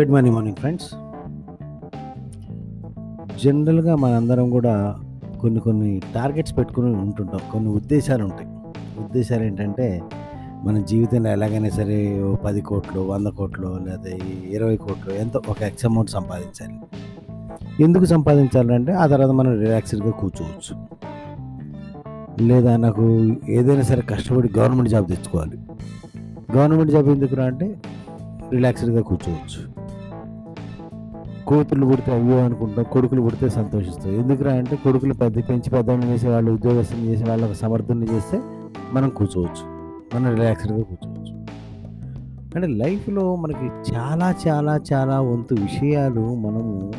Good morning morning friends జనరల్గా మనందరం కూడా కొన్ని కొన్ని టార్గెట్స్ పెట్టుకుని ఉంటుంటాం. కొన్ని ఉద్దేశాలు ఉంటాయి. ఉద్దేశాలు ఏంటంటే మన జీవితంలో ఎలాగైనా సరే ఓ పది కోట్లు వంద కోట్లు లేదా ఇరవై కోట్లు ఎంతో ఒక ఎక్స్ అమౌంట్ సంపాదించాలి. ఎందుకు సంపాదించాలంటే ఆ తర్వాత మనం రిలాక్స్డ్గా కూర్చోవచ్చు. లేదా నాకు ఏదైనా సరే కష్టపడి గవర్నమెంట్ జాబ్ తెచ్చుకోవాలి. గవర్నమెంట్ జాబ్ ఎందుకురా అంటే రిలాక్స్డ్గా కూర్చోవచ్చు. కూతుర్లు పుడితే అయ్యో అనుకుంటాం కొడుకులు పుడితే సంతోషిస్తాం ఎందుకురా అంటే కొడుకులు పెద్ద పెంచి పెద్దవాళ్ళని చేసే వాళ్ళు ఉద్యోగస్తులు చేసే వాళ్ళకి సమర్థుని చేస్తే మనం కూర్చోవచ్చు. మనం రిలాక్స్డ్గా కూర్చోవచ్చు. అంటే లైఫ్లో మనకి చాలా చాలా చాలా వంతు విషయాలు మనము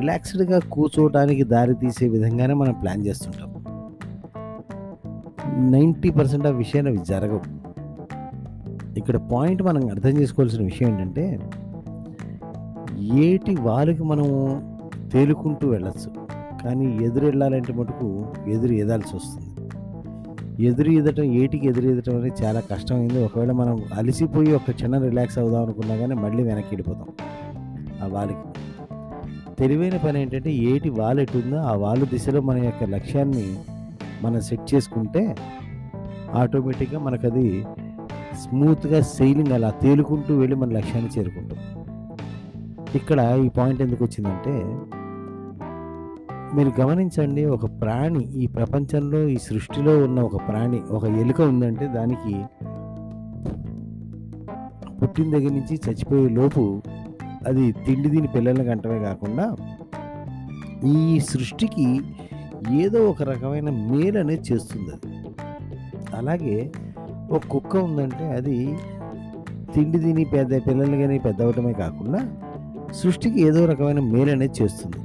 రిలాక్స్డ్గా కూర్చోవడానికి దారి తీసే విధంగానే మనం ప్లాన్ చేస్తుంటాం. నైంటీ పర్సెంట్ ఆ విషయాలు అవి జరగవు. ఇక్కడ పాయింట్ మనం అర్థం చేసుకోవాల్సిన విషయం ఏంటంటే ఏటి వాళ్ళకి మనం తేలుకుంటూ వెళ్ళచ్చు. కానీ ఎదురు వెళ్ళాలంటే మటుకు ఎదురు ఎదాల్సి వస్తుంది. ఎదురు ఎదటం ఏటికి ఎదురు ఎదటం అనేది చాలా కష్టమైంది. ఒకవేళ మనం అలసిపోయి ఒక క్షణం రిలాక్స్ అవుదాం అనుకున్నా కానీ మళ్ళీ వెనక్కి వెళ్ళిపోతాం. ఆ వాళ్ళకి తెలివైన పని ఏంటంటే ఏటి వాలు ఎటు ఉందో ఆ వాలు దిశలో మన యొక్క లక్ష్యాన్ని మనం సెట్ చేసుకుంటే ఆటోమేటిక్గా మనకు అది స్మూత్గా సెయిలింగ్ అలా తేలుకుంటూ వెళ్ళి మన లక్ష్యాన్ని చేరుకుంటాం ఇక్కడ ఈ పాయింట్ ఎందుకు వచ్చిందంటే మీరు గమనించండి ఒక ప్రాణి ఈ ప్రపంచంలో ఈ సృష్టిలో ఉన్న ఒక ప్రాణి ఒక ఎలుక ఉందంటే దానికి పుట్టిన దగ్గర నుంచి చచ్చిపోయే లోపు అది తిండి దీని పిల్లల్ని కంటమే కాకుండా ఈ సృష్టికి ఏదో ఒక రకమైన మేలు అనేది చేస్తుంది అది. అలాగే ఒక కుక్క ఉందంటే అది తిండి తిని పెద్ద పిల్లలు కానీ పెద్ద అవటమే కాకుండా సృష్టికి ఏదో రకమైన మేలు అనేది చేస్తుంది.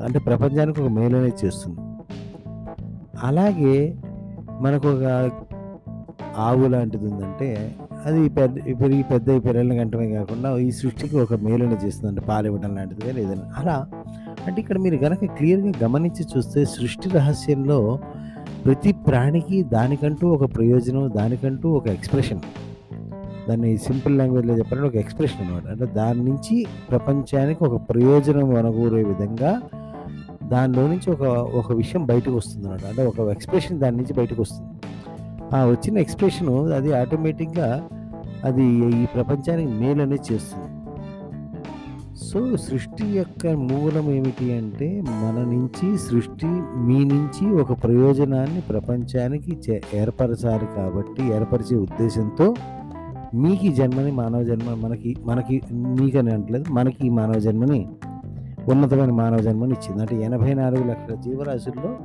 అంటే ప్రపంచానికి ఒక మేలు అనేది చేస్తుంది. అలాగే మనకు ఒక ఆవు లాంటిది ఉందంటే అది పెద్ద పెరిగి పెద్ద పిల్లల్ని కంటమే కాకుండా ఈ సృష్టికి ఒక మేలు అనేది చేస్తుంది అంటే పాలు ఇవ్వడం లాంటిది కానీ ఏదైనా. అలా అంటే ఇక్కడ మీరు కనుక క్లియర్గా గమనించి చూస్తే సృష్టి రహస్యంలో ప్రతి ప్రాణికి దానికంటూ ఒక ప్రయోజనం దానికంటూ ఒక ఎక్స్ప్రెషన్. దాన్ని సింపుల్ లాంగ్వేజ్లో చెప్పాలంటే ఒక ఎక్స్ప్రెషన్ అనమాట అంటే దాని నుంచి ప్రపంచానికి ఒక ప్రయోజనం వనగూరే విధంగా దానిలో నుంచి ఒక ఒక విషయం బయటకు వస్తుంది అనమాట అంటే ఒక ఎక్స్ప్రెషన్ దాని నుంచి బయటకు వస్తుంది. ఆ వచ్చిన ఎక్స్ప్రెషన్ అది ఆటోమేటిక్గా అది ఈ ప్రపంచానికి మేలు అనేది చేస్తుంది. సో సృష్టి యొక్క మూలం ఏమిటి అంటే మన నుంచి సృష్టి మీ నుంచి ఒక ప్రయోజనాన్ని ప్రపంచానికి చే- ఏర్పరచాలి కాబట్టి ఏర్పరిచే ఉద్దేశంతో మీకు ఈ జన్మని మానవ జన్మ మనకి మనకి మీకని అంటలేదు మనకి ఈ మానవ జన్మని ఉన్నతమైన మానవ జన్మని ఇచ్చింది. అంటే ఎనభై నాలుగు లక్షల జీవరాశుల్లో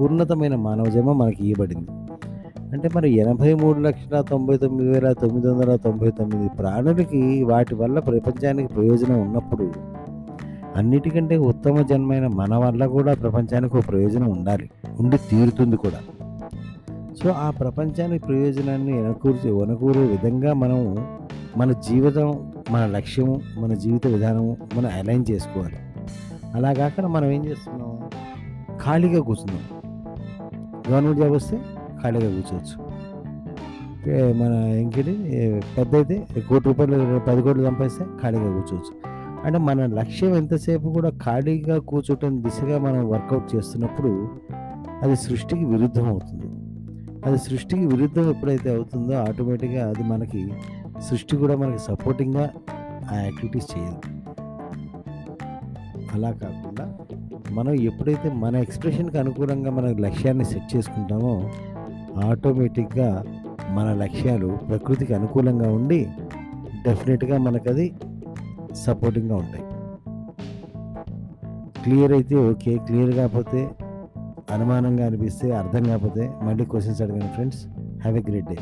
ఉన్నతమైన మానవ జన్మ మనకి ఇవ్వబడింది అంటే మరి ఎనభై మూడు లక్షల తొంభై తొమ్మిది వేల తొమ్మిది వందల తొంభై తొమ్మిది ప్రాణులకి వాటి వల్ల ప్రపంచానికి ప్రయోజనం ఉన్నప్పుడు అన్నిటికంటే ఉత్తమ జన్మైన మన వల్ల కూడా ప్రపంచానికి ఒక ప్రయోజనం ఉండాలి ఉండి తీరుతుంది కూడా. సో ఆ ప్రపంచానికి ప్రయోజనాన్ని వెనకూర్చే వనకూరే విధంగా మనం మన జీవితం మన లక్ష్యము మన జీవిత విధానము మనం అలైన్ చేసుకోవాలి. అలా కాకుండా మనం ఏం చేస్తున్నాం? ఖాళీగా కూర్చున్నాం. గవర్నమెంట్ జాబ్ వస్తే ఖాళీగా కూర్చోవచ్చు. మన ఇంకేంటి పెద్ద అయితే కోటి రూపాయలు పది కోట్లు సంపాదిస్తే ఖాళీగా కూర్చోవచ్చు. అంటే మన లక్ష్యం ఎంతసేపు కూడా ఖాళీగా కూర్చోటం దిశగా మనం వర్కౌట్ చేస్తున్నప్పుడు అది సృష్టికి విరుద్ధం అవుతుంది అది సృష్టికి విరుద్ధం ఎప్పుడైతే అవుతుందో ఆటోమేటిక్గా అది మనకి సృష్టి కూడా మనకి సపోర్టింగ్గా ఆ యాక్టివిటీస్ చేయదు. అలా కాకుండా మనం ఎప్పుడైతే మన ఎక్స్ప్రెషన్కి అనుకూలంగా మన లక్ష్యాన్ని సెట్ చేసుకుంటామో ఆటోమేటిక్గా మన లక్ష్యాలు ప్రకృతికి అనుకూలంగా ఉండి డెఫినెట్గా మనకు అది సపోర్టింగ్గా ఉంటాయి. క్లియర్ అయితే ఓకే క్లియర్ కాకపోతే అనుమానంగా అనిపిస్తే అర్థం కాకపోతే మళ్ళీ క్వశ్చన్స్ అడగండి friends have a great day